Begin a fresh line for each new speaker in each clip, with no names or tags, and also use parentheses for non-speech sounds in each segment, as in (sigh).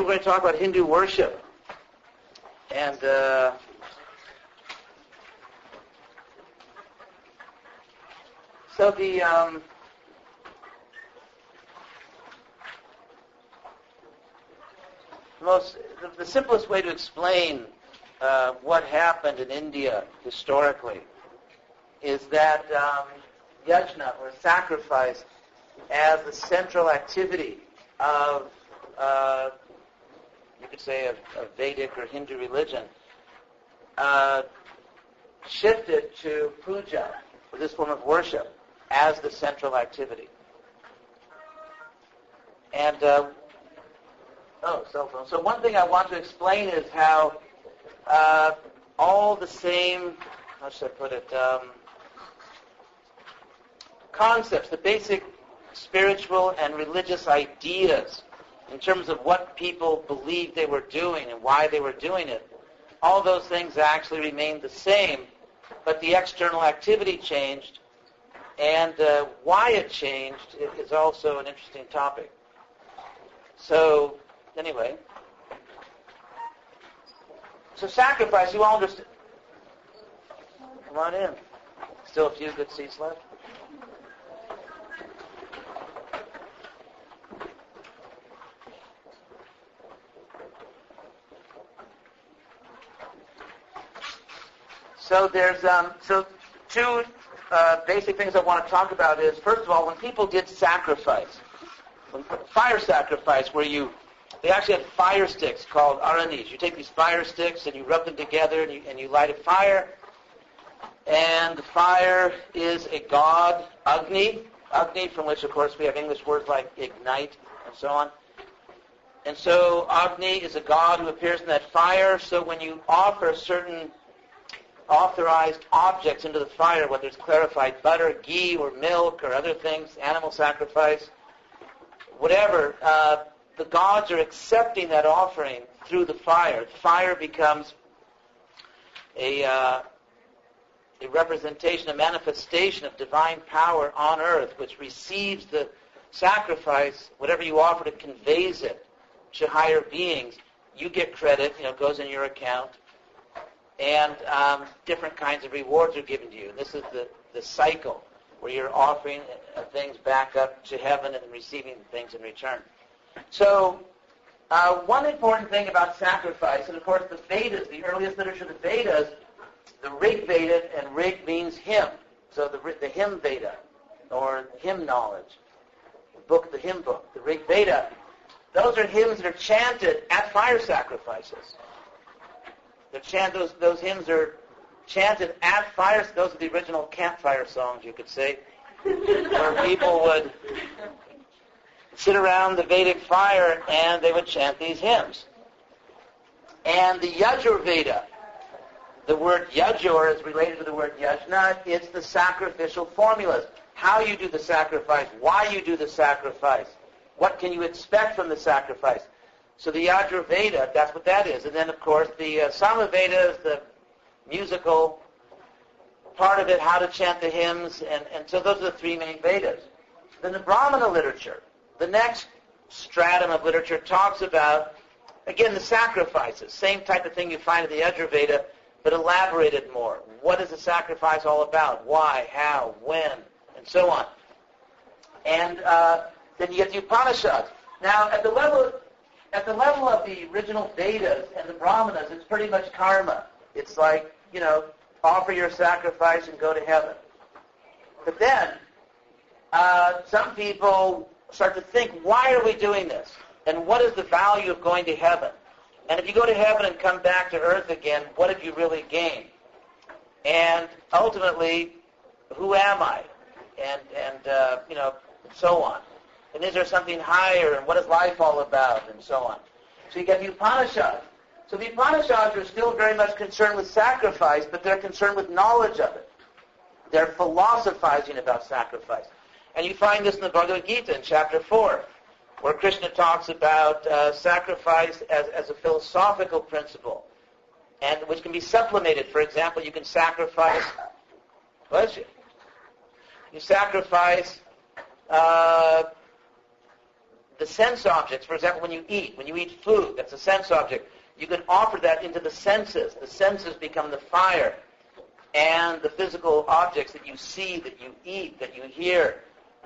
we're going to talk about Hindu worship. And uh, so the um, most the, the simplest way to explain uh, what happened in India historically is that um, yajna, or sacrifice, as the central activity of, uh, you could say, a, a, Vedic or Hindu religion, uh, shifted to puja, this form of worship, as the central activity. And uh, oh, cell phone. So one thing I want to explain is how uh, all the same, how should I put it, um, concepts, the basic spiritual and religious ideas in terms of what people believed they were doing and why they were doing it, all those things actually remained the same, but the external activity changed, and uh, why it changed is also an interesting topic. So, anyway, so sacrifice, you all understand. Come on in. Still a few good seats left. So there's um, so two uh, basic things I want to talk about is first of all when people did sacrifice, fire sacrifice, where you they actually had fire sticks called aranis. You take these fire sticks and you rub them together and you, and you light a fire. And the fire is a god, Agni, Agni, from which of course we have English words like ignite and so on. And so Agni is a god who appears in that fire. So when you offer certain authorized objects into the fire, whether it's clarified butter, ghee, or milk, or other things, animal sacrifice, whatever, uh, the gods are accepting that offering through the fire. The fire becomes a, uh, a representation, a manifestation of divine power on earth, which receives the sacrifice, whatever you offer, it conveys it to higher beings. You get credit, you know, goes in your account, and um, different kinds of rewards are given to you. This is the, the cycle where you're offering uh, things back up to heaven and receiving things in return. So, uh, one important thing about sacrifice, and of course the Vedas, the earliest literature of the Vedas, the Rig Veda, and Rig means hymn. So the, the hymn Veda, or hymn knowledge, the book, the hymn book, the Rig Veda, those are hymns that are chanted at fire sacrifices. They're chant, those, those hymns are chanted at fires. Those are the original campfire songs, you could say, where people would sit around the Vedic fire and they would chant these hymns. And the Yajur Veda, the word Yajur is related to the word Yajna. It's the sacrificial formulas. How you do the sacrifice, why you do the sacrifice, what can you expect from the sacrifice. So the Yajur Veda, that's what that is. And then, of course, the uh, Samaveda is the musical part of it, how to chant the hymns, and, and so those are the three main Vedas. Then the Brahmana literature, the next stratum of literature talks about, again, the sacrifices. Same type of thing you find in the Yajurveda, but elaborated more. What is the sacrifice all about? Why? How? When? And so on. And uh, then you get the Upanishads. Now, at the level at the level of the original Vedas and the Brahmanas, it's pretty much karma. It's like, you know, offer your sacrifice and go to heaven. But then, uh, some people start to think, why are we doing this? And what is the value of going to heaven? And if you go to heaven and come back to earth again, what have you really gained? And ultimately, who am I? And, and uh, you know, so on. And is there something higher? And what is life all about? And so on. So you get the Upanishads. So the Upanishads are still very much concerned with sacrifice, but they're concerned with knowledge of it. They're philosophizing about sacrifice. And you find this in the Bhagavad Gita in chapter 4, where Krishna talks about uh, sacrifice as, as a philosophical principle, and which can be supplemented. For example, you can sacrifice, bless you, you sacrifice uh, the sense objects, for example, when you eat, when you eat food, that's a sense object, you can offer that into the senses. The senses become the fire. And the physical objects that you see, that you eat, that you hear,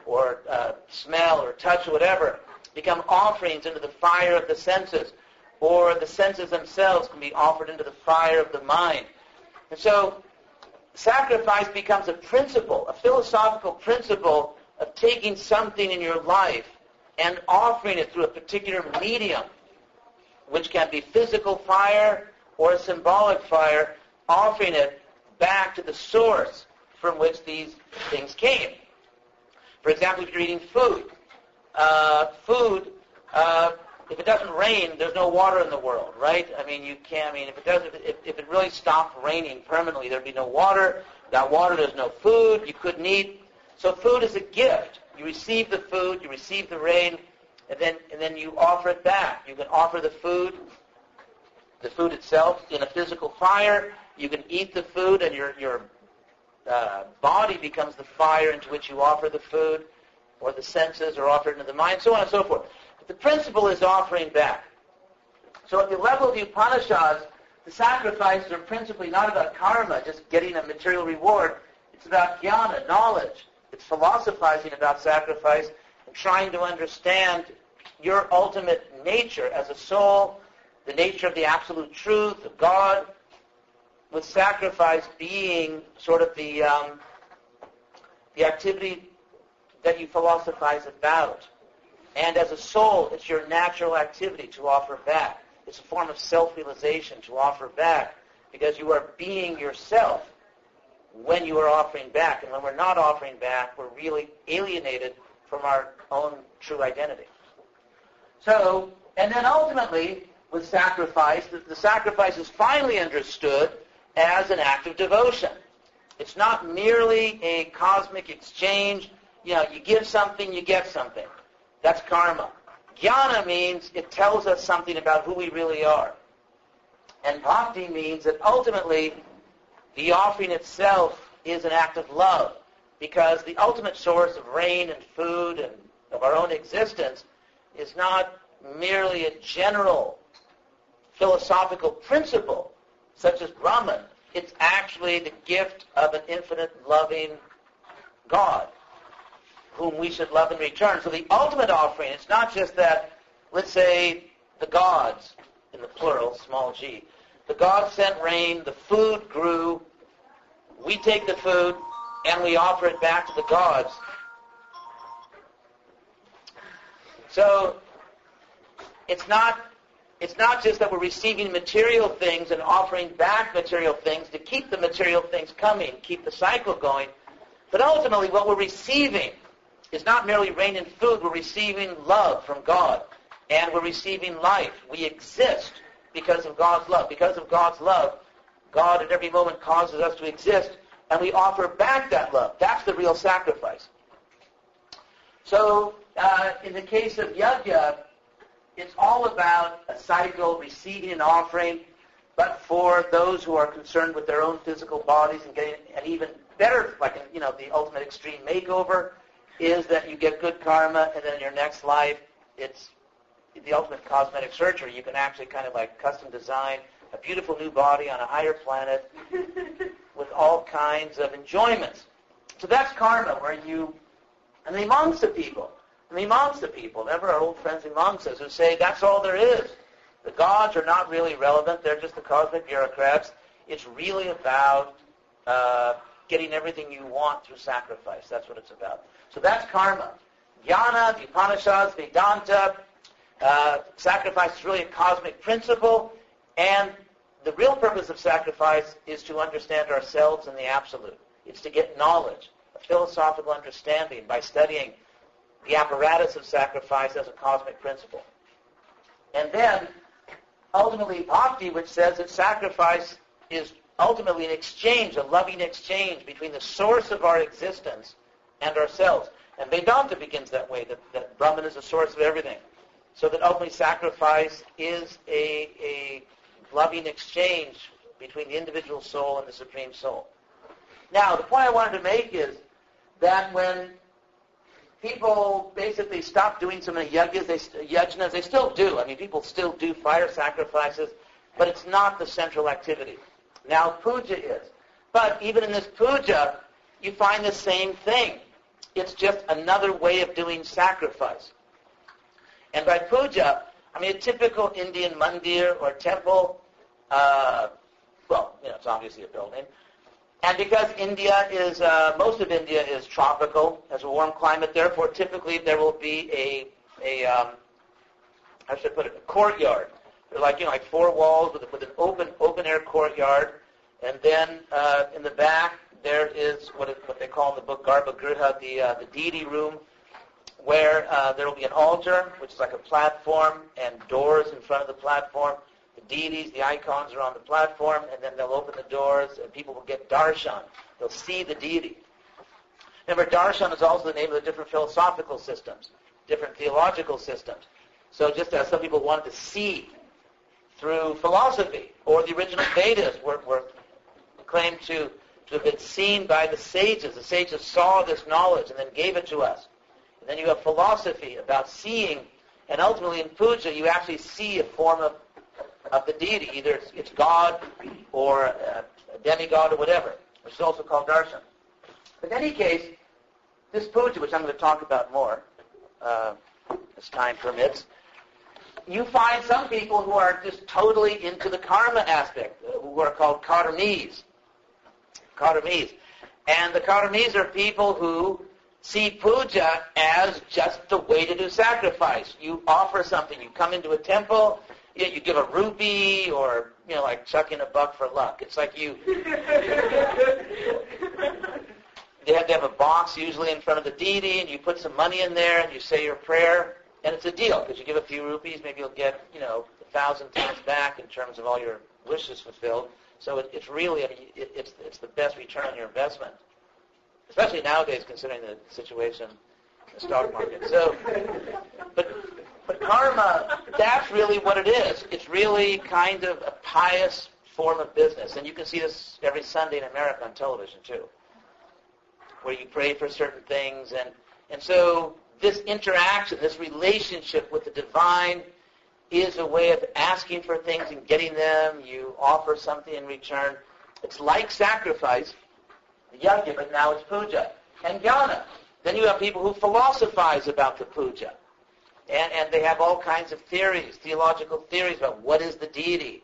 or uh, smell, or touch, or whatever, become offerings into the fire of the senses. Or the senses themselves can be offered into the fire of the mind. And so sacrifice becomes a principle, a philosophical principle of taking something in your life and offering it through a particular medium, which can be physical fire or a symbolic fire, offering it back to the source from which these things came. For example, if you're eating food, uh, food, uh, if it doesn't rain, there's no water in the world, right? I mean, you can't. I mean, if it does, if, if it really stopped raining permanently, there'd be no water. Without water, there's no food. You couldn't eat. So food is a gift. You receive the food, you receive the rain, and then and then you offer it back. You can offer the food, the food itself, in a physical fire. You can eat the food, and your your uh, body becomes the fire into which you offer the food, or the senses are offered into the mind, so on and so forth. But the principle is offering back. So at the level of the Upanishads, the sacrifices are principally not about karma, just getting a material reward. It's about jnana, knowledge. It's philosophizing about sacrifice and trying to understand your ultimate nature as a soul, the nature of the absolute truth of God, with sacrifice being sort of the um, the activity that you philosophize about. And as a soul, it's your natural activity to offer back. It's a form of self-realization to offer back because you are being yourself when you are offering back. And when we're not offering back, we're really alienated from our own true identity. So, and then ultimately, with sacrifice, the, the sacrifice is finally understood as an act of devotion. It's not merely a cosmic exchange. You know, you give something, you get something. That's karma. Jnana means it tells us something about who we really are. And bhakti means that ultimately the offering itself is an act of love because the ultimate source of rain and food and of our own existence is not merely a general philosophical principle such as Brahman. It's actually the gift of an infinite loving God whom we should love in return. So the ultimate offering, it's not just that, let's say, the gods, in the plural, small g, the gods sent rain, the food grew, we take the food, and we offer it back to the gods. So it's not it's not just that we're receiving material things and offering back material things to keep the material things coming, keep the cycle going, but ultimately what we're receiving is not merely rain and food, we're receiving love from God, and we're receiving life. We exist because of God's love. Because of God's love, God at every moment causes us to exist, and we offer back that love. That's the real sacrifice. So, uh, in the case of yajna, it's all about a cycle, receiving an offering, but for those who are concerned with their own physical bodies and getting an even better, like you know, the ultimate extreme makeover is that you get good karma, and then in your next life, it's the ultimate cosmetic surgery. You can actually kind of like custom design a beautiful new body on a higher planet (laughs) with all kinds of enjoyments. So that's karma, where you, and the monks of people, and the monks of people, never our old friends the monks who say that's all there is. The gods are not really relevant. They're just the cosmic bureaucrats. It's really about uh, getting everything you want through sacrifice. That's what it's about. So that's karma. Jnana, the Upanishads, Vedanta, uh, sacrifice is really a cosmic principle, and the real purpose of sacrifice is to understand ourselves in the absolute. It's to get knowledge, a philosophical understanding by studying the apparatus of sacrifice as a cosmic principle. And then, ultimately, bhakti, which says that sacrifice is ultimately an exchange, a loving exchange between the source of our existence and ourselves. And Vedanta begins that way, that, that Brahman is the source of everything. So that ultimately sacrifice is a, a loving exchange between the individual soul and the Supreme Soul. Now, the point I wanted to make is that when people basically stop doing so many yajnas. They, yajnas. They still do. I mean, people still do fire sacrifices, but it's not the central activity. Now puja is. But even in this puja, you find the same thing. It's just another way of doing sacrifice. And by puja, I mean a typical Indian mandir or temple, uh, well, you know, it's obviously a building, and because India is, uh, most of India is tropical, has a warm climate, therefore typically there will be a, a um, how should I put it, a courtyard. They're like, you know, like four walls with, with an open, open air courtyard. And then uh, in the back there is what, it, what they call in the book Garbhagriha, the, uh, the deity room, where uh, there will be an altar, which is like a platform, and doors in front of the platform the deities, the icons are on the platform, and then they'll open the doors, and people will get darshan. They'll see the deity. Remember, darshan is also the name of the different philosophical systems, different theological systems. So just as some people wanted to see through philosophy, or the original Vedas were, were claimed to, to have been seen by the sages. The sages saw this knowledge and then gave it to us. And then you have philosophy about seeing, and ultimately in puja you actually see a form of of the deity. Either it's, it's God or a demigod or whatever, which is also called darshan. But in any case, this puja, which I'm going to talk about more uh, as time permits, you find some people who are just totally into the karma aspect, uh, who are called karmis. Karmis. And the karmis are people who see puja as just the way to do sacrifice. You offer something. You come into a temple, you, you give a rupee or, you know, like chucking a buck for luck. It's like you... they have to have a box usually in front of the deity, and you put some money in there, and you say your prayer, and it's a deal, because you give a few rupees, maybe you'll get, you know, a thousand times back in terms of all your wishes fulfilled. So it, it's really, I mean, it, it's, it's the best return on your investment, especially nowadays considering the situation the stock market. So, but but karma, that's really what it is. It's really kind of a pious form of business. And you can see this every Sunday in America on television too, where you pray for certain things. And, and so this interaction, this relationship with the divine is a way of asking for things and getting them. You offer something in return. It's like sacrifice, yajna, but now it's puja. And jnana. Then you have people who philosophize about the puja. And, and they have all kinds of theories, theological theories about what is the deity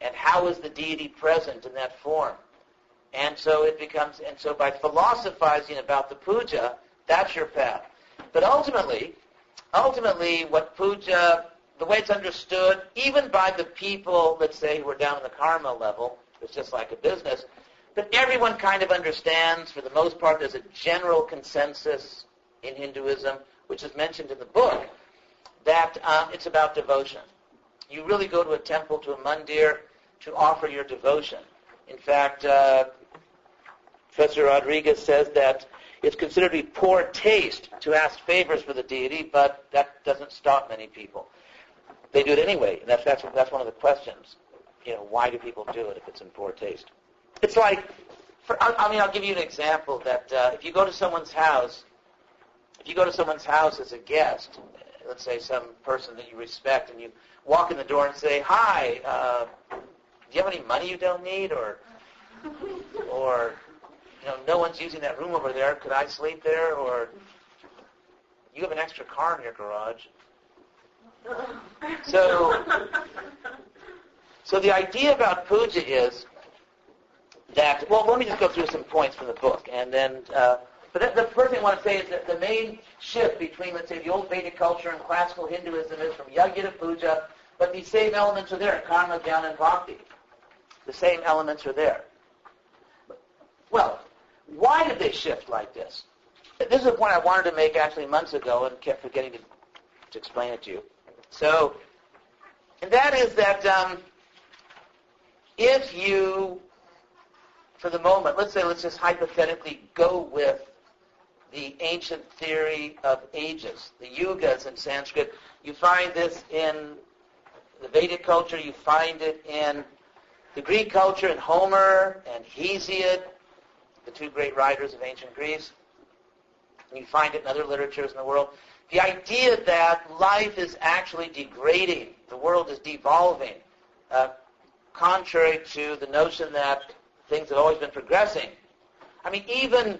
and how is the deity present in that form. And so it becomes, and so by philosophizing about the puja, that's your path. But ultimately, ultimately what puja, the way it's understood, even by the people, let's say, who are down in the karma level, it's just like a business, but everyone kind of understands, for the most part, there's a general consensus in Hinduism, which is mentioned in the book, that um, it's about devotion. You really go to a temple, to a mandir, to offer your devotion. In fact, uh, Professor Rodrigues says that it's considered to be poor taste to ask favors for the deity, but that doesn't stop many people. They do it anyway, and that's, that's, that's one of the questions. You know, why do people do it if it's in poor taste? It's like, for, I, I mean, I'll give you an example that uh, if you go to someone's house, if you go to someone's house as a guest, let's say some person that you respect, and you walk in the door and say, "Hi, uh, do you have any money you don't need?" or or you know, no one's using that room over there. Could I sleep there? Or you have an extra car in your garage. So, so the idea about puja is that. Well, let me just go through some points from the book, and then uh, but the first thing I want to say is that the main shift between, let's say, the old Vedic culture and classical Hinduism is from yajna to puja, but these same elements are there, karma, jnana, and bhakti. The same elements are there. Well, why did they shift like this? This is a point I wanted to make actually months ago and kept forgetting to, to explain it to you. So, and that is that um, if you, for the moment, let's say, let's just hypothetically go with the ancient theory of ages, the yugas in Sanskrit. You find this in the Vedic culture. You find it in the Greek culture in Homer and Hesiod, the two great writers of ancient Greece. you find it in other literatures in the world. The idea that life is actually degrading, the world is devolving, uh, contrary to the notion that things have always been progressing. I mean, even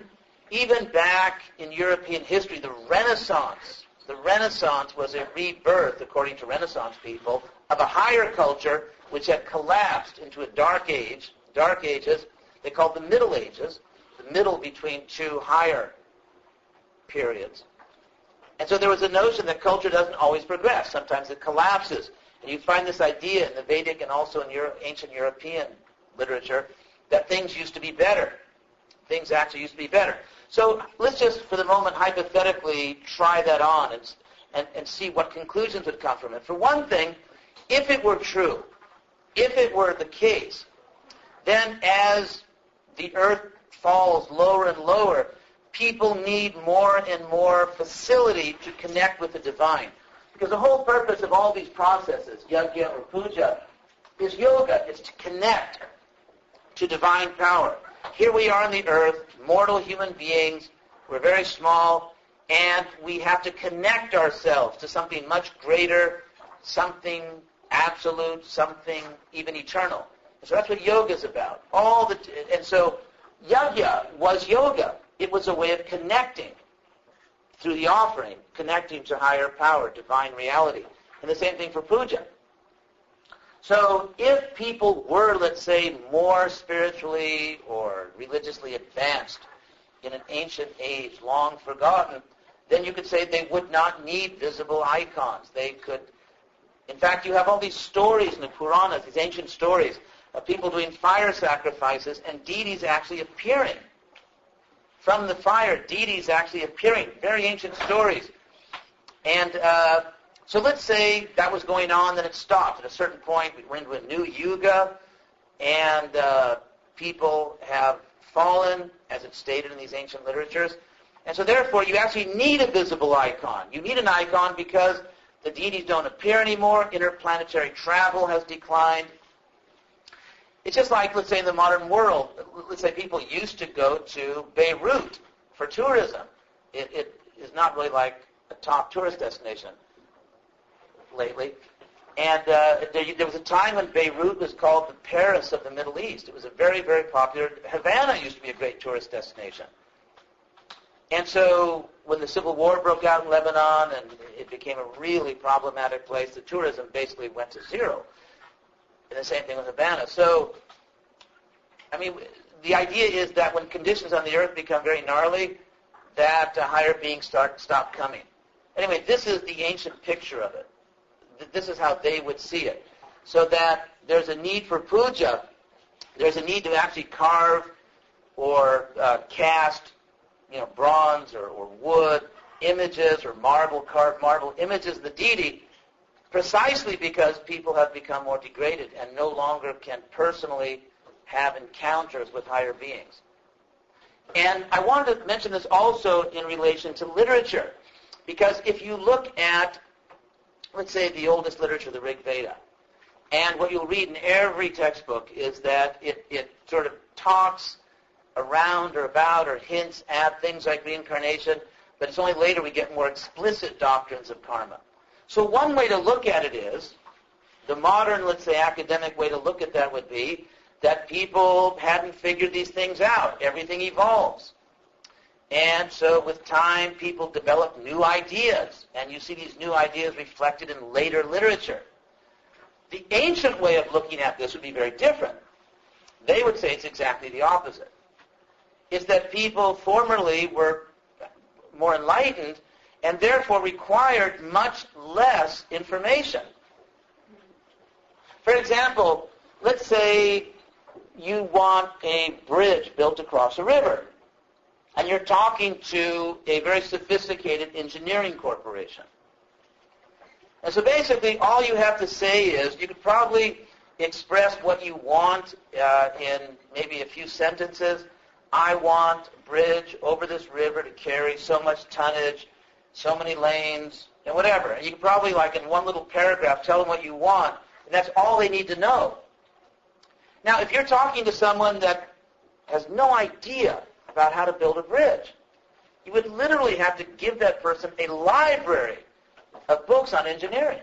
even back in European history, the Renaissance, the Renaissance was a rebirth, according to Renaissance people, of a higher culture which had collapsed into a dark age, dark ages, they called the Middle Ages, the middle between two higher periods. And so there was a notion that culture doesn't always progress. Sometimes it collapses. And you find this idea in the Vedic and also in Euro- ancient European literature that things used to be better. Things actually used to be better. So let's just, for the moment, hypothetically try that on and, and, and see what conclusions would come from it. For one thing, if it were true, if it were the case, then as the earth falls lower and lower, people need more and more facility to connect with the divine. Because the whole purpose of all these processes, yajna or puja, is yoga. It's to connect to divine power. Here we are on the earth, mortal human beings. We're very small, and we have to connect ourselves to something much greater, something absolute, something even eternal. So that's what yoga is about. All the and so yajna was yoga. It was a way of connecting through the offering, connecting to higher power, divine reality. And the same thing for puja. So if people were, let's say, more spiritually or religiously advanced in an ancient age, long forgotten, then you could say they would not need visible icons. They could, in fact, you have all these stories in the Puranas, these ancient stories of people doing fire sacrifices and deities actually appearing from the fire, deities actually appearing. Very ancient stories. And uh, so let's say that was going on, then it stopped. At a certain point, we went into a new yuga, and uh, people have fallen, as it's stated in these ancient literatures. And so therefore, you actually need a visible icon. You need an icon because the deities don't appear anymore. Interplanetary travel has declined. It's just like, let's say, in the modern world, let's say people used to go to Beirut for tourism. It, it is not really like a top tourist destination lately. And uh, there, there was a time when Beirut was called the Paris of the Middle East. It was a very, very popular. Havana used to be a great tourist destination. And so when the civil war broke out in Lebanon and it became a really problematic place, the tourism basically went to zero. And the same thing with Havana. So, I mean, the idea is that when conditions on the earth become very gnarly, that uh, higher beings start stop coming. Anyway, this is the ancient picture of it. This is how they would see it. So that there's a need for puja. There's a need to actually carve or uh, cast, you know, bronze or, or wood images or marble, carved marble images of the deity precisely because people have become more degraded and no longer can personally have encounters with higher beings. And I wanted to mention this also in relation to literature, because if you look at, let's say, the oldest literature, the Rig Veda, and what you'll read in every textbook is that it, it sort of talks around or about or hints at things like reincarnation, but it's only later we get more explicit doctrines of karma. So one way to look at it is, the modern, let's say, academic way to look at that would be that people hadn't figured these things out. Everything evolves. And so with time, people develop new ideas, and you see these new ideas reflected in later literature. The ancient way of looking at this would be very different. They would say it's exactly the opposite. It's that people formerly were more enlightened and therefore required much less information. For example, let's say you want a bridge built across a river, and you're talking to a very sophisticated engineering corporation. And so basically, all you have to say is you could probably express what you want uh, in maybe a few sentences. I want a bridge over this river to carry so much tonnage so many lanes, and whatever. And you can probably, like in one little paragraph, tell them what you want, and that's all they need to know. Now, if you're talking to someone that has no idea about how to build a bridge, You would literally have to give that person a library of books on engineering.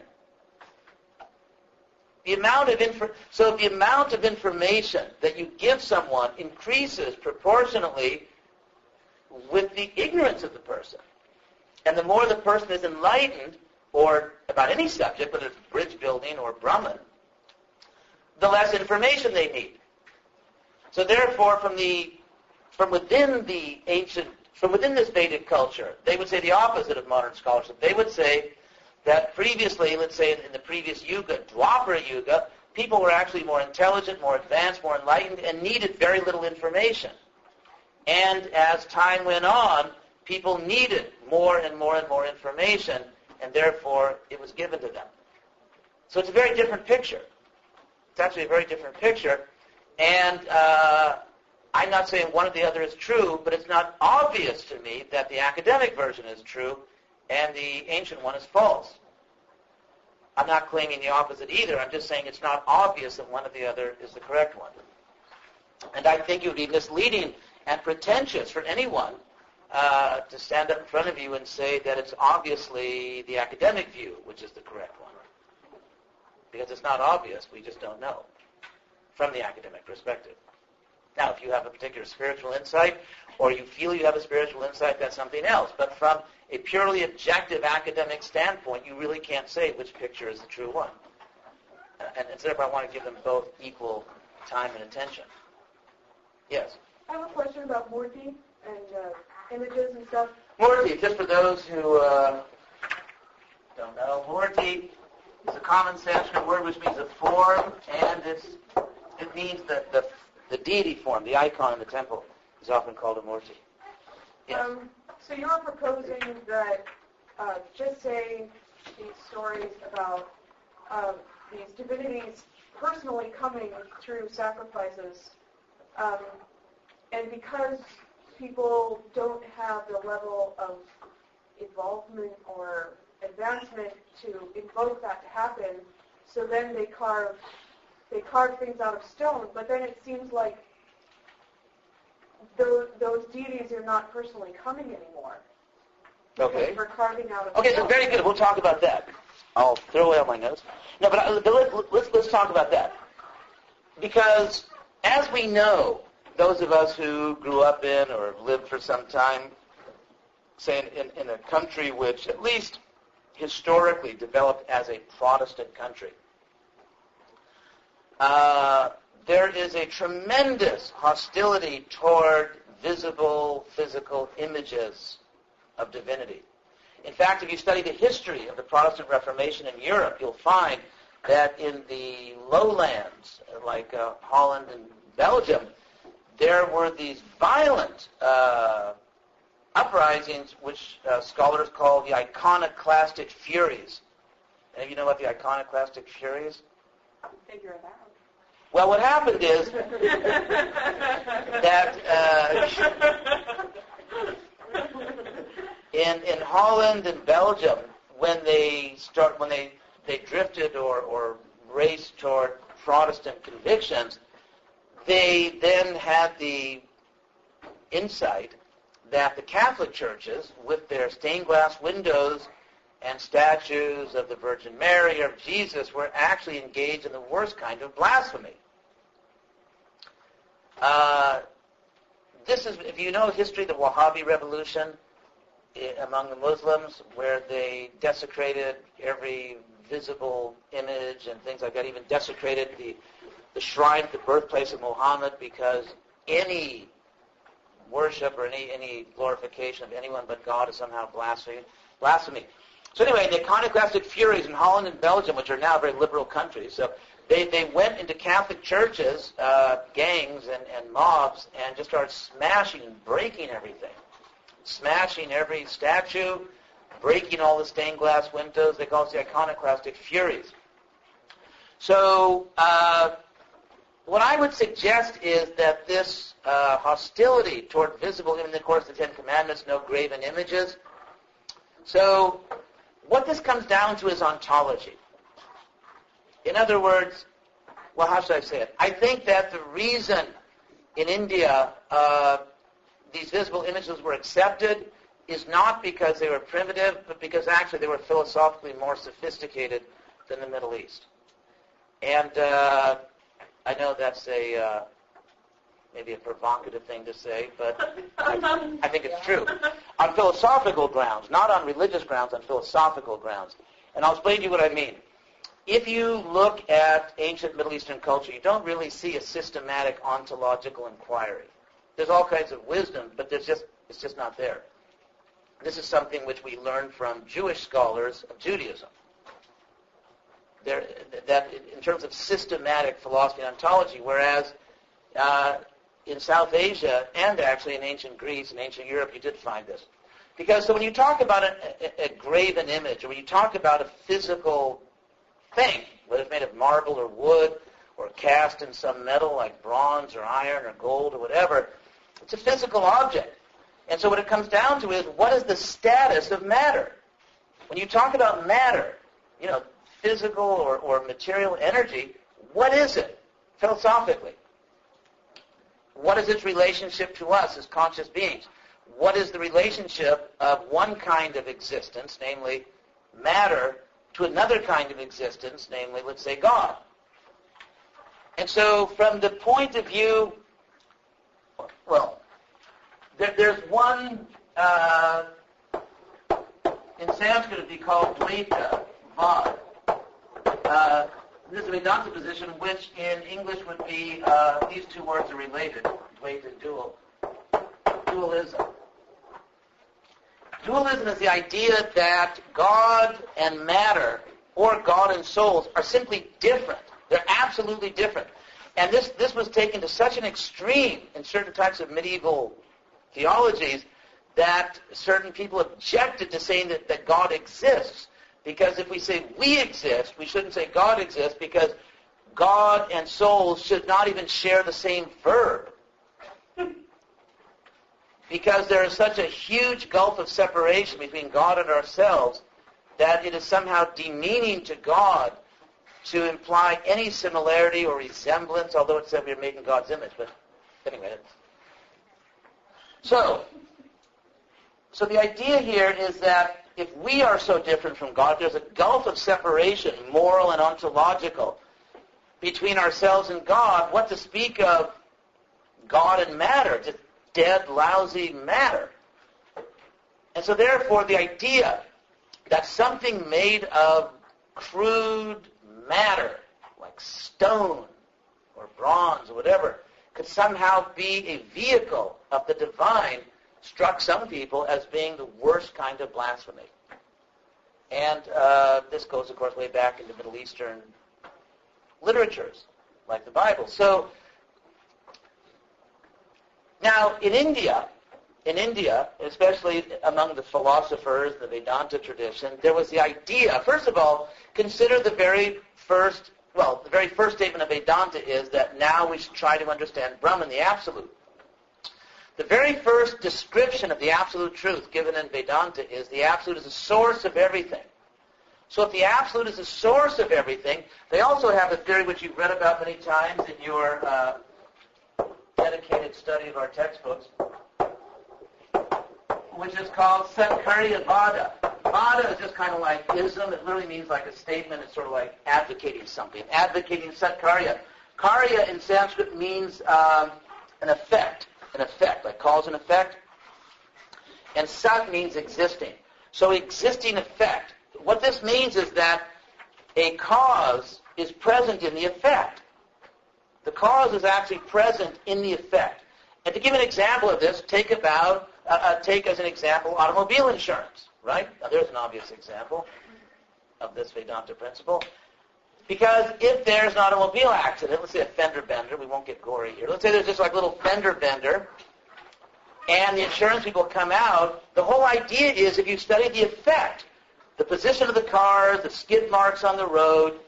The amount of infor- so the amount of information that you give someone increases proportionately with the ignorance of the person. And the more the person is enlightened, or about any subject, whether it's bridge building or Brahman, the less information they need. So therefore, from the from within the ancient, from within this Vedic culture, they would say the opposite of modern scholarship. They would say that previously, let's say in the previous Yuga, Dwapara Yuga, people were actually more intelligent, more advanced, more enlightened, and needed very little information. And as time went on, people needed more and more and more information, and therefore it was given to them. So it's a very different picture. It's actually a very different picture. And uh, I'm not saying one or the other is true, but it's not obvious to me that the academic version is true and the ancient one is false. I'm not claiming the opposite either. I'm just saying it's not obvious that one or the other is the correct one. And I think it would be misleading and pretentious for anyone uh, to stand up in front of you and say that it's obviously the academic view which is the correct one. Because it's not obvious, we just don't know from the academic perspective. Now, if you have a particular spiritual insight or you feel you have a spiritual insight, that's something else. But from a purely objective academic standpoint, you really can't say which picture is the true one. And, and therefore, I want to give them both equal time and attention. Yes?
I have a question about Murti and uh, images and stuff.
Murti, just for those who uh, don't know, Murti is a common Sanskrit word which means a form, and it's, it means the, the, the deity form, the icon in the temple is often called a Murti. Yes.
Um, so you're proposing that uh, just saying these stories about uh, these divinities personally coming through sacrifices, um, and because people don't have the level of involvement or advancement to invoke that to happen, so then they carve they carve things out of stone. But then it seems like those, those deities are not personally coming anymore.
Okay.
We're carving out of
Okay, so very good. We'll talk about that. I'll throw away all my notes. No, but, I, but let, let's let's talk about that because as we know, those of us who grew up in or have lived for some time, say in, in, in a country which at least historically developed as a Protestant country, uh, there is a tremendous hostility toward visible physical images of divinity. In fact, if you study the history of the Protestant Reformation in Europe, you'll find that in the lowlands, like uh, Holland and Belgium, there were these violent uh, uprisings, which uh, scholars call the iconoclastic furies. Of you know what the iconoclastic furies?
Figure it out.
Well, what happened is that uh, in in Holland and Belgium, when they start when they they drifted or or raced toward Protestant convictions, they then had the insight that the Catholic churches, with their stained glass windows and statues of the Virgin Mary or Jesus, were actually engaged in the worst kind of blasphemy. Uh, this is, if you know history, the Wahhabi revolution eh, among the Muslims, where they desecrated every visible image and things like that, even desecrated the, the shrine the birthplace of Muhammad because any worship or any, any glorification of anyone but God is somehow blasphemy. blasphemy. So anyway, the iconoclastic furies in Holland and Belgium, which are now very liberal countries, so they, they went into Catholic churches, uh, gangs and, and mobs, and just started smashing and breaking everything. Smashing every statue, breaking all the stained glass windows. They call it the iconoclastic furies. So uh, what I would suggest is that this uh, hostility toward visible, in the course of the Ten Commandments, no graven images. So what this comes down to is ontology. In other words, well, how should I say it? I think that the reason in India uh, these visible images were accepted is not because they were primitive, but because actually they were philosophically more sophisticated than the Middle East. And uh, I know that's a uh, maybe a provocative thing to say, but (laughs) I, I think it's true. On philosophical grounds, not on religious grounds, on philosophical grounds. And I'll explain to you what I mean. If you look at ancient Middle Eastern culture, you don't really see a systematic ontological inquiry. There's all kinds of wisdom, but there's just it's just not there. This is something which we learn from Jewish scholars of Judaism. There, that in terms of systematic philosophy and ontology, whereas uh, in South Asia and actually in ancient Greece and ancient Europe, you did find this. Because so when you talk about a, a, a graven image, or when you talk about a physical thing, whether it's made of marble or wood, or cast in some metal like bronze or iron or gold or whatever, it's a physical object. And so what it comes down to is what is the status of matter? When you talk about matter, you know, physical or, or material energy, what is it philosophically? What is its relationship to us as conscious beings? What is the relationship of one kind of existence, namely matter, to another kind of existence, namely, let's say, God? And so from the point of view, well, there, there's one, uh, in Sanskrit it'd be called Dvaita, Vad. Uh, this is a Vedanta position, which in English would be, uh, these two words are related, Dvaita, dual. Dualism. Dualism is the idea that God and matter, or God and souls, are simply different. They're absolutely different. And this, this was taken to such an extreme in certain types of medieval theologies that certain people objected to saying that, that God exists. Because if we say we exist, we shouldn't say God exists because God and souls should not even share the same verb. because there is such a huge gulf of separation between God and ourselves that it is somehow demeaning to God to imply any similarity or resemblance, although it said we are made in God's image. But anyway, so, so the idea here is that if we are so different from God, there's a gulf of separation, moral and ontological, between ourselves and God. What to speak of God and matter? Just dead, lousy matter. And so therefore the idea that something made of crude matter, like stone or bronze or whatever, could somehow be a vehicle of the divine struck some people as being the worst kind of blasphemy. And uh, this goes, of course, way back into Middle Eastern literatures, like the Bible. So now in India, in India, especially among the philosophers, the Vedanta tradition, there was the idea, first of all, consider the very first well, the very first statement of Vedanta is that now we should try to understand Brahman, the absolute. The very first description of the absolute truth given in Vedanta is the absolute is the source of everything. So if the absolute is the source of everything, they also have a theory which you've read about many times in your uh, dedicated study of our textbooks, which is called Satkarya Vada. Vada is just kind of like ism. It literally means like a statement. It's sort of like advocating something. Advocating Satkarya. Karya in Sanskrit means um, an effect. An effect, like cause and effect. And Sat means existing. So existing effect. What this means is that a cause is present in the effect. The cause is actually present in the effect. And to give an example of this, take about uh, uh, take as an example automobile insurance, right? Now there's an obvious example of this Vedanta principle. Because if there's an automobile accident, let's say a fender bender, we won't get gory here. Let's say there's just like little fender bender, and the insurance people come out. The whole idea is if you study the effect, the position of the cars, the skid marks on the road,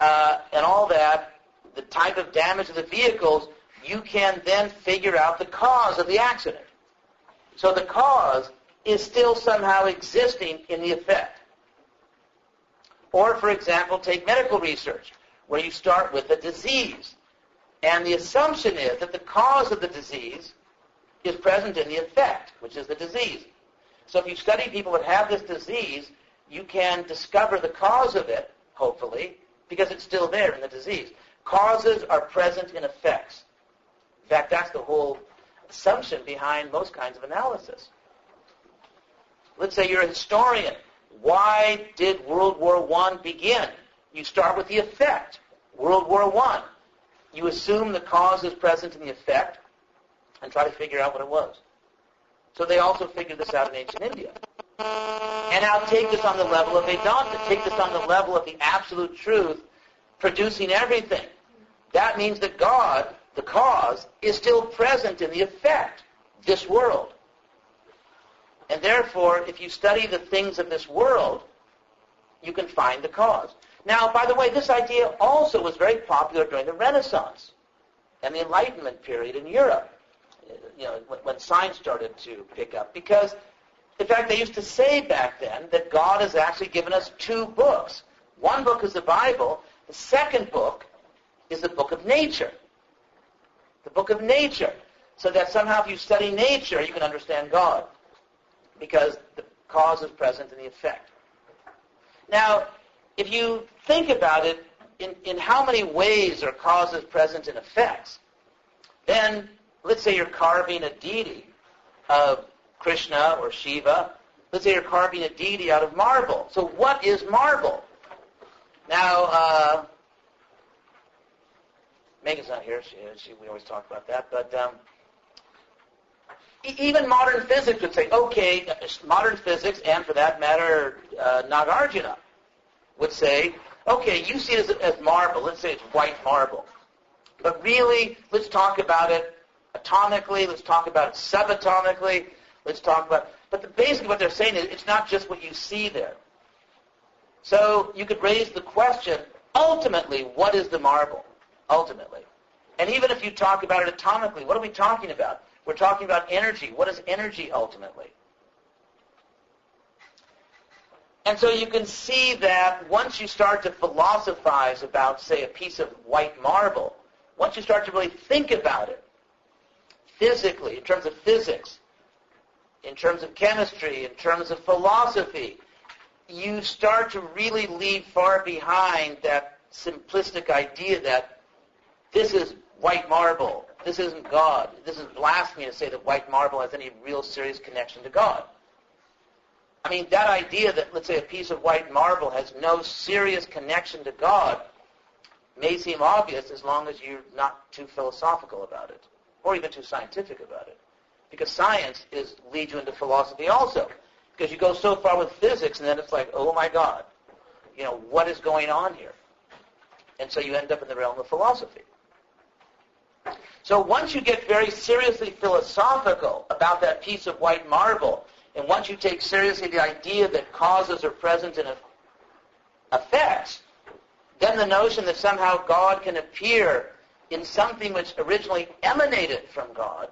uh, and all that, the type of damage of the vehicles, you can then figure out the cause of the accident. So the cause is still somehow existing in the effect. Or, for example, take medical research, where you start with a disease. And the assumption is that the cause of the disease is present in the effect, which is the disease. So if you study people that have this disease, you can discover the cause of it, hopefully, because it's still there in the disease. Causes are present in effects. In fact, that's the whole assumption behind most kinds of analysis. Let's say you're a historian. Why did World War I begin? You start with the effect. World War I. You assume the cause is present in the effect and try to figure out what it was. So they also figured this out in ancient India. And now take this on the level of Vedanta. Take this on the level of the absolute truth producing everything. That means that God, the cause, is still present in the effect, this world. And therefore, if you study the things of this world, you can find the cause. Now, by the way, this idea also was very popular during the Renaissance and the Enlightenment period in Europe, you know, when science started to pick up. Because, in fact, they used to say back then that God has actually given us two books. One book is the Bible. The second book is the book of nature. The book of nature. So that somehow if you study nature, you can understand God. Because the cause is present in the effect. Now, if you think about it, in, in how many ways are causes present in effects, then let's say you're carving a deity of Krishna or Shiva. Let's say you're carving a deity out of marble. So what is marble? Now, uh, Megan's not here. She, she, we always talk about that. But um, even modern physics would say, okay, modern physics, and for that matter, uh, Nagarjuna, would say, okay, you see it as, as marble. Let's say it's white marble. But really, let's talk about it atomically. Let's talk about it subatomically. Let's talk about. But the, basically, what they're saying is it's not just what you see there. So you could raise the question: ultimately, what is the marble? Ultimately, and even if you talk about it atomically, what are we talking about? We're talking about energy. What is energy ultimately? And so you can see that once you start to philosophize about, say, a piece of white marble, once you start to really think about it, physically, in terms of physics, in terms of chemistry, in terms of philosophy, you start to really leave far behind that simplistic idea that this is white marble, this isn't God, this is blasphemy to say that white marble has any real serious connection to God. I mean, that idea that, let's say, a piece of white marble has no serious connection to God may seem obvious as long as you're not too philosophical about it, or even too scientific about it. Because science is leads you into philosophy also. Because you go so far with physics, and then it's like, oh my God, you know, what is going on here? And so you end up in the realm of philosophy. So once you get very seriously philosophical about that piece of white marble, and once you take seriously the idea that causes are present in effects, then the notion that somehow God can appear in something which originally emanated from God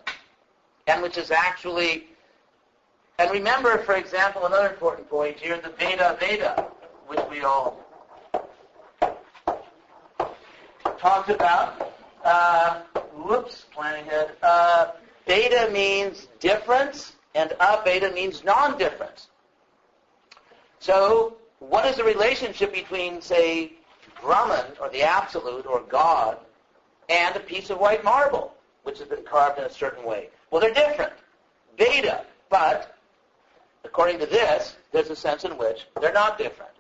and which is actually, and remember, for example, another important point here, in the bhedabheda, which we all talked about. Uh, whoops, planning ahead. Uh, bheda means difference, and abheda means non-difference. So what is the relationship between, say, Brahman, or the Absolute, or God, and a piece of white marble, which has been carved in a certain way? Well, they're different. Bheda, but according to this, there's a sense in which they're not different.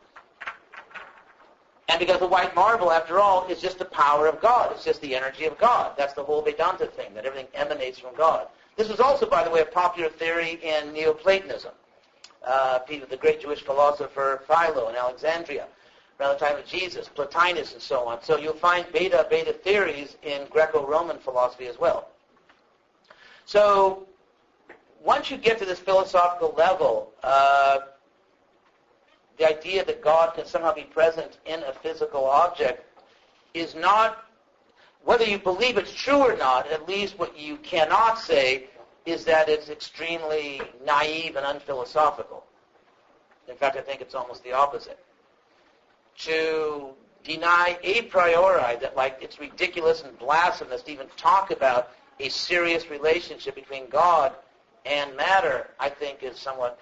And because the white marble, after all, is just the power of God. It's just the energy of God. That's the whole Vedanta thing, that everything emanates from God. This was also, by the way, a popular theory in Neoplatonism. Uh, the great Jewish philosopher Philo in Alexandria, around the time of Jesus, Plotinus, and so on. So you'll find bhedabheda theories in Greco-Roman philosophy as well. So once you get to this philosophical level, uh, the idea that God can somehow be present in a physical object is not whether you believe it's true or not, at least what you cannot say is that it's extremely naive and unphilosophical. In fact, I think it's almost the opposite. To deny a priori that like it's ridiculous and blasphemous to even talk about a serious relationship between God and matter, I think is somewhat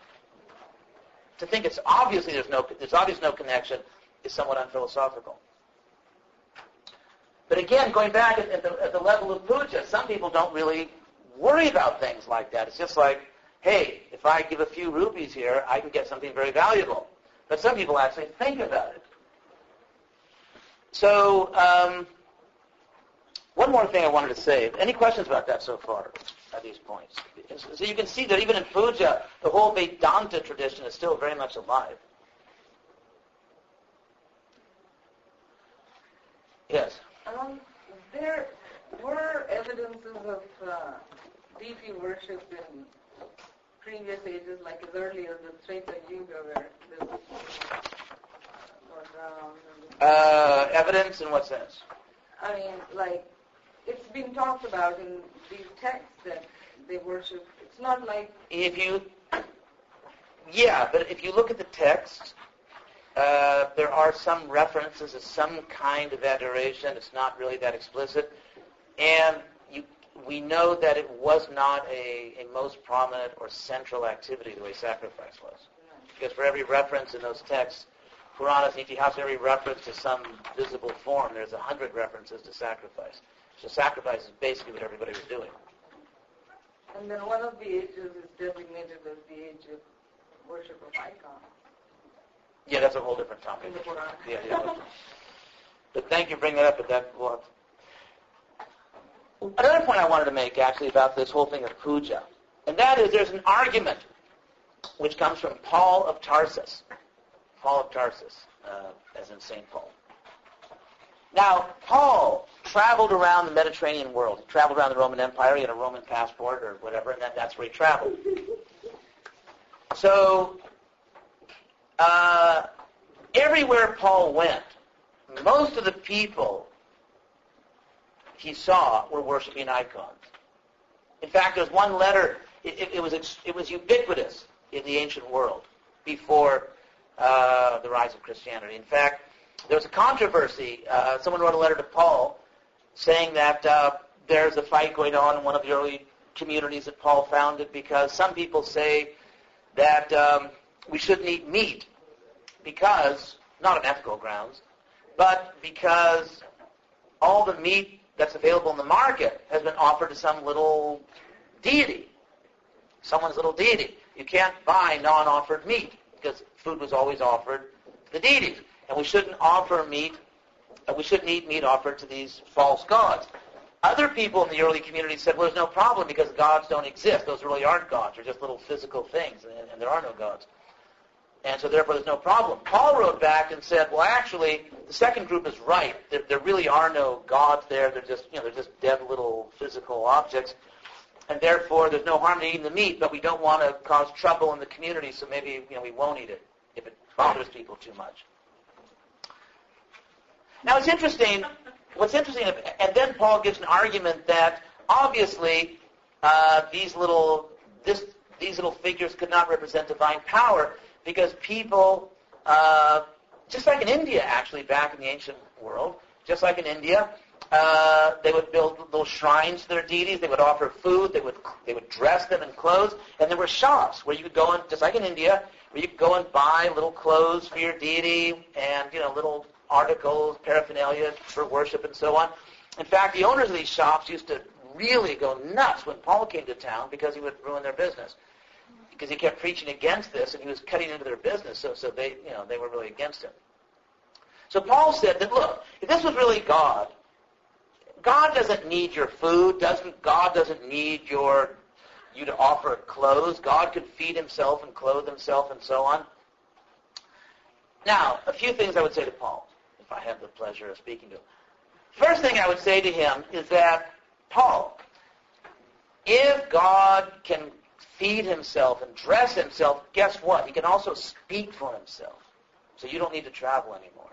to think it's obviously there's no there's obviously no connection is somewhat unphilosophical. But again, going back at, at, the, at the level of puja, some people don't really worry about things like that. It's just like, hey, if I give a few rupees here, I can get something very valuable. But some people actually think about it. So, um, one more thing I wanted to say. Any questions about that so far at these points? So you can see that even in puja, the whole Vedanta tradition is still very much alive. Yes.
Um, there were evidences of uh, deity worship in previous ages, like as early as the Treta Yuga, where this was around.
Uh, evidence in what sense?
I mean, like it's been talked about in these texts that they worship. It's not like
If you, yeah, but if you look at the text, uh, there are some references to some kind of adoration. It's not really that explicit. And you, we know that it was not a, a most prominent or central activity the way sacrifice was. Because for every reference in those texts, Puranas, Itihas, every reference to some visible form, there's a hundred references to sacrifice. So sacrifice is basically what everybody was doing.
And then one of the ages is designated as the age of worship of icons.
Yeah, that's a whole different topic.
In the Quran.
Yeah, yeah. But thank you for bringing that up. But that well, another point I wanted to make actually about this whole thing of puja, and that is there's an argument which comes from Paul of Tarsus. Paul of Tarsus, uh, as in St. Paul. Now, Paul traveled around the Mediterranean world. He traveled around the Roman Empire. He had a Roman passport or whatever, and that, that's where he traveled. So, uh, everywhere Paul went, most of the people he saw were worshiping icons. In fact, there's one letter. It, it, it was it was ubiquitous in the ancient world before uh, the rise of Christianity. In fact, there was a controversy. Uh, someone wrote a letter to Paul saying that uh, there's a fight going on in one of the early communities that Paul founded because some people say that um, we shouldn't eat meat because, not on ethical grounds, but because all the meat that's available in the market has been offered to some little deity, someone's little deity. You can't buy non-offered meat because food was always offered to the deities. And we shouldn't offer meat, uh, we shouldn't eat meat offered to these false gods. Other people in the early community said, well, there's no problem because gods don't exist. Those really aren't gods. They're just little physical things, and, and there are no gods. And so therefore there's no problem. Paul wrote back and said, well, actually, the second group is right. There, there really are no gods there. They're just, you know, they're just dead little physical objects. And therefore there's no harm in eating the meat, but we don't want to cause trouble in the community, so maybe, you know, we won't eat it if it bothers people too much. Now it's interesting, what's interesting, and then Paul gives an argument that obviously uh, these little, this, these little figures could not represent divine power because people, uh, just like in India actually back in the ancient world, just like in India, uh, they would build little shrines to their deities. They would offer food. They would they would dress them in clothes, and there were shops where you could go in, just like in India, where you could go and buy little clothes for your deity and you know little articles, paraphernalia for worship, and so on. In fact, the owners of these shops used to really go nuts when Paul came to town because he would ruin their business. Because he kept preaching against this, and he was cutting into their business, so so they you know they were really against him. So Paul said that look, if this was really God, God doesn't need your food. Doesn't God doesn't need your you to offer clothes. God could feed himself and clothe himself and so on. Now, a few things I would say to Paul, I have the pleasure of speaking to him. First thing I would say to him is that, Paul, if God can feed himself and dress himself, guess what? He can also speak for himself. So you don't need to travel anymore.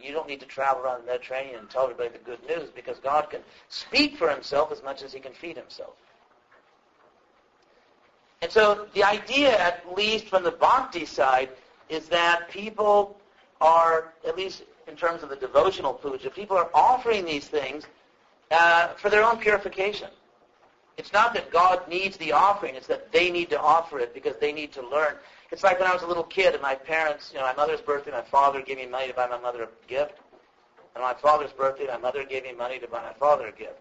You don't need to travel around the Mediterranean and tell everybody the good news because God can speak for himself as much as he can feed himself. And so the idea, at least from the bhakti side, is that people are, at least in terms of the devotional puja, people are offering these things uh, for their own purification. It's not that God needs the offering, it's that they need to offer it because they need to learn. It's like when I was a little kid and my parents, you know, my mother's birthday, my father gave me money to buy my mother a gift. And my father's birthday, my mother gave me money to buy my father a gift.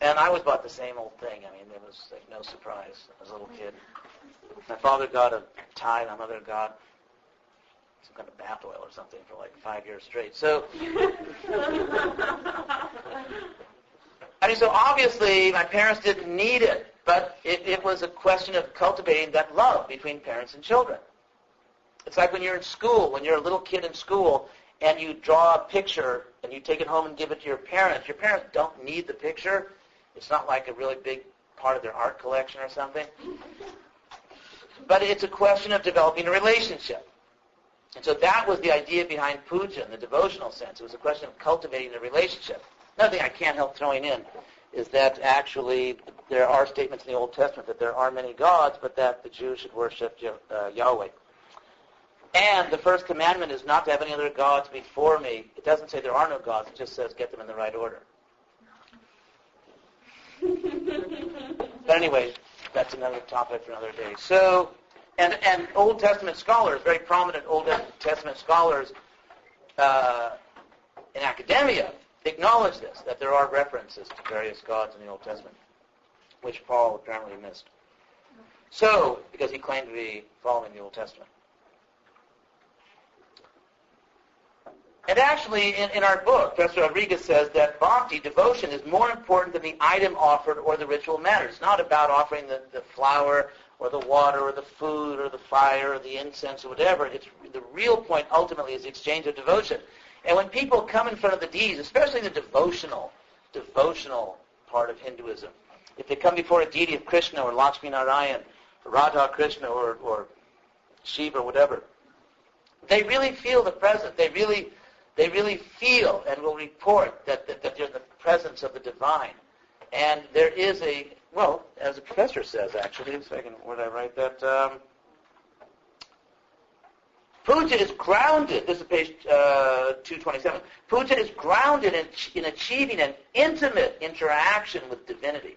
And I was bought the same old thing. I mean, it was like no surprise as a little kid. My father got a tie, my mother got some kind of bath oil or something for like five years straight. So, (laughs) I mean, so obviously my parents didn't need it, but it, it was a question of cultivating that love between parents and children. It's like when you're in school, when you're a little kid in school, and you draw a picture and you take it home and give it to your parents. Your parents don't need the picture. It's not like a really big part of their art collection or something. But it's a question of developing a relationship. And so that was the idea behind puja in the devotional sense. It was a question of cultivating the relationship. Another thing I can't help throwing in is that actually there are statements in the Old Testament that there are many gods, but that the Jews should worship uh, Yahweh. And the first commandment is not to have any other gods before me. It doesn't say there are no gods. It just says get them in the right order. (laughs) but anyway, that's another topic for another day. So and, and Old Testament scholars, very prominent Old Testament scholars uh, in academia, acknowledge this, that there are references to various gods in the Old Testament, which Paul apparently missed. So, because he claimed to be following the Old Testament. And actually, in, in our book, Professor Rodrigues says that bhakti, devotion, is more important than the item offered or the ritual matter. It's not about offering the, the flower or the water or the food or the fire or the incense or whatever. It's, the real point ultimately is the exchange of devotion. And when people come in front of the deities, especially the devotional, devotional part of Hinduism, if they come before a deity of Krishna or Lakshmi Narayan, or Radha Krishna or, or Shiva or whatever, they really feel the presence. They really, they really feel and will report that, that, that they're in the presence of the divine. And there is a, well, as the professor says, actually, a second, where did I write that? Um, Puja is grounded, this is page uh, 227, Puja is grounded in, in achieving an intimate interaction with divinity.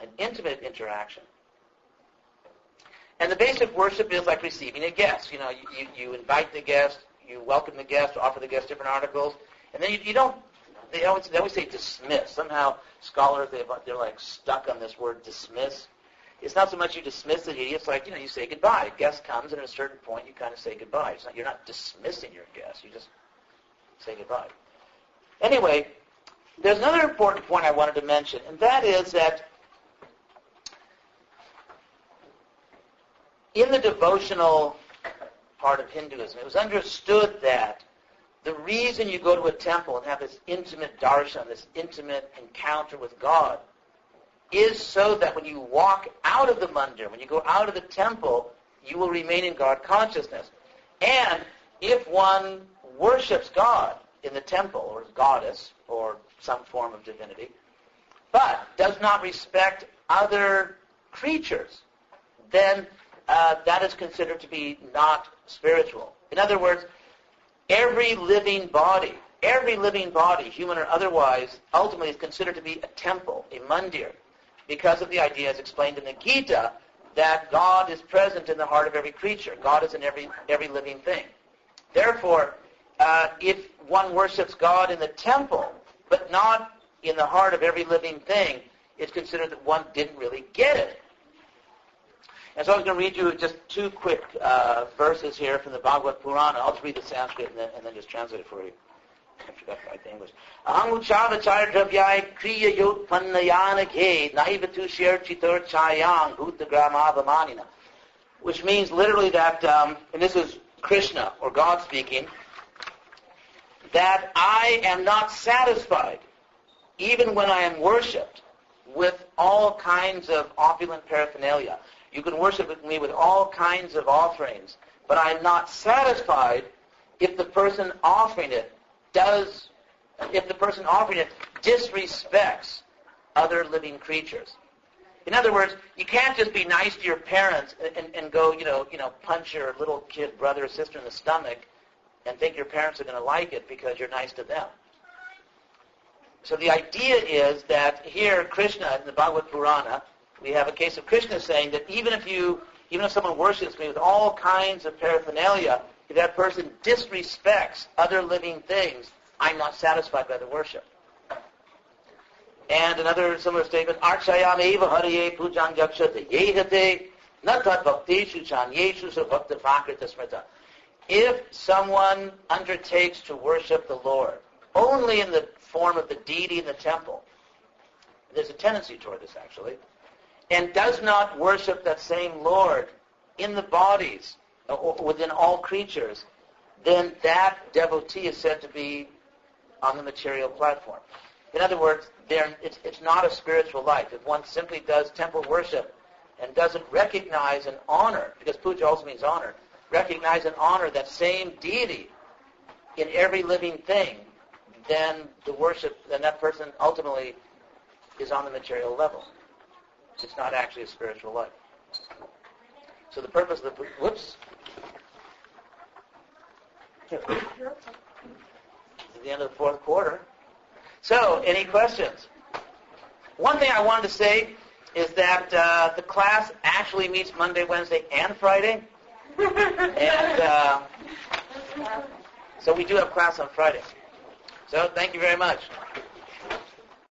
An intimate interaction. And the basic worship is like receiving a guest. You know, you, you, you invite the guest, you welcome the guest, offer the guest different articles, and then you, you don't they always, they always say dismiss. Somehow scholars, they, they're like stuck on this word dismiss. It's not so much you dismiss the it's like, you know, you say goodbye. A guest comes, and at a certain point, you kind of say goodbye. It's not, you're not dismissing your guest. You just say goodbye. Anyway, there's another important point I wanted to mention, and that is that in the devotional part of Hinduism, it was understood that the reason you go to a temple and have this intimate darshan, this intimate encounter with God, is so that when you walk out of the mandir, when you go out of the temple, you will remain in God consciousness. And if one worships God in the temple, or goddess, or some form of divinity, but does not respect other creatures, then uh, that is considered to be not spiritual. In other words, Every living body, every living body, human or otherwise, ultimately is considered to be a temple, a mandir, because of the idea as explained in the Gita that God is present in the heart of every creature. God is in every, every living thing. Therefore, uh, if one worships God in the temple, but not in the heart of every living thing, it's considered that one didn't really get it. And so I was going to read you just two quick uh, verses here from the Bhagavad Purana. I'll just read the Sanskrit and then, and then just translate it for you. I forgot kriya ke. Which means literally that, um, and this is Krishna, or God speaking, that I am not satisfied, even when I am worshipped, with all kinds of opulent paraphernalia. You can worship me with all kinds of offerings, but I'm not satisfied if the person offering it does, if the person offering it disrespects other living creatures. In other words, you can't just be nice to your parents and, and go, you know, you know, punch your little kid brother or sister in the stomach and think your parents are going to like it because you're nice to them. so the idea is that here Krishna in the Bhagavad Purana, we have a case of Krishna saying that even if you, even if someone worships me with all kinds of paraphernalia, if that person disrespects other living things, I'm not satisfied by the worship. And another similar statement, Archayam eva hariye pujan yakshate yehate natat bhakteshu chanyeshu bhakta smrita. If someone undertakes to worship the Lord only in the form of the deity in the temple, there's a tendency toward this actually, and does not worship that same Lord in the bodies, uh, or within all creatures, then that devotee is said to be on the material platform. In other words, it's, it's not a spiritual life. If one simply does temple worship and doesn't recognize and honor, because puja also means honor, recognize and honor that same deity in every living thing, then the worship, then that person ultimately is on the material level. It's not actually a spiritual life. So the purpose of the, whoops. It's the end of the fourth quarter. So, any questions? One thing I wanted to say is that uh, the class actually meets Monday, Wednesday, and Friday. and uh, so we do have class on Friday. So thank you very much.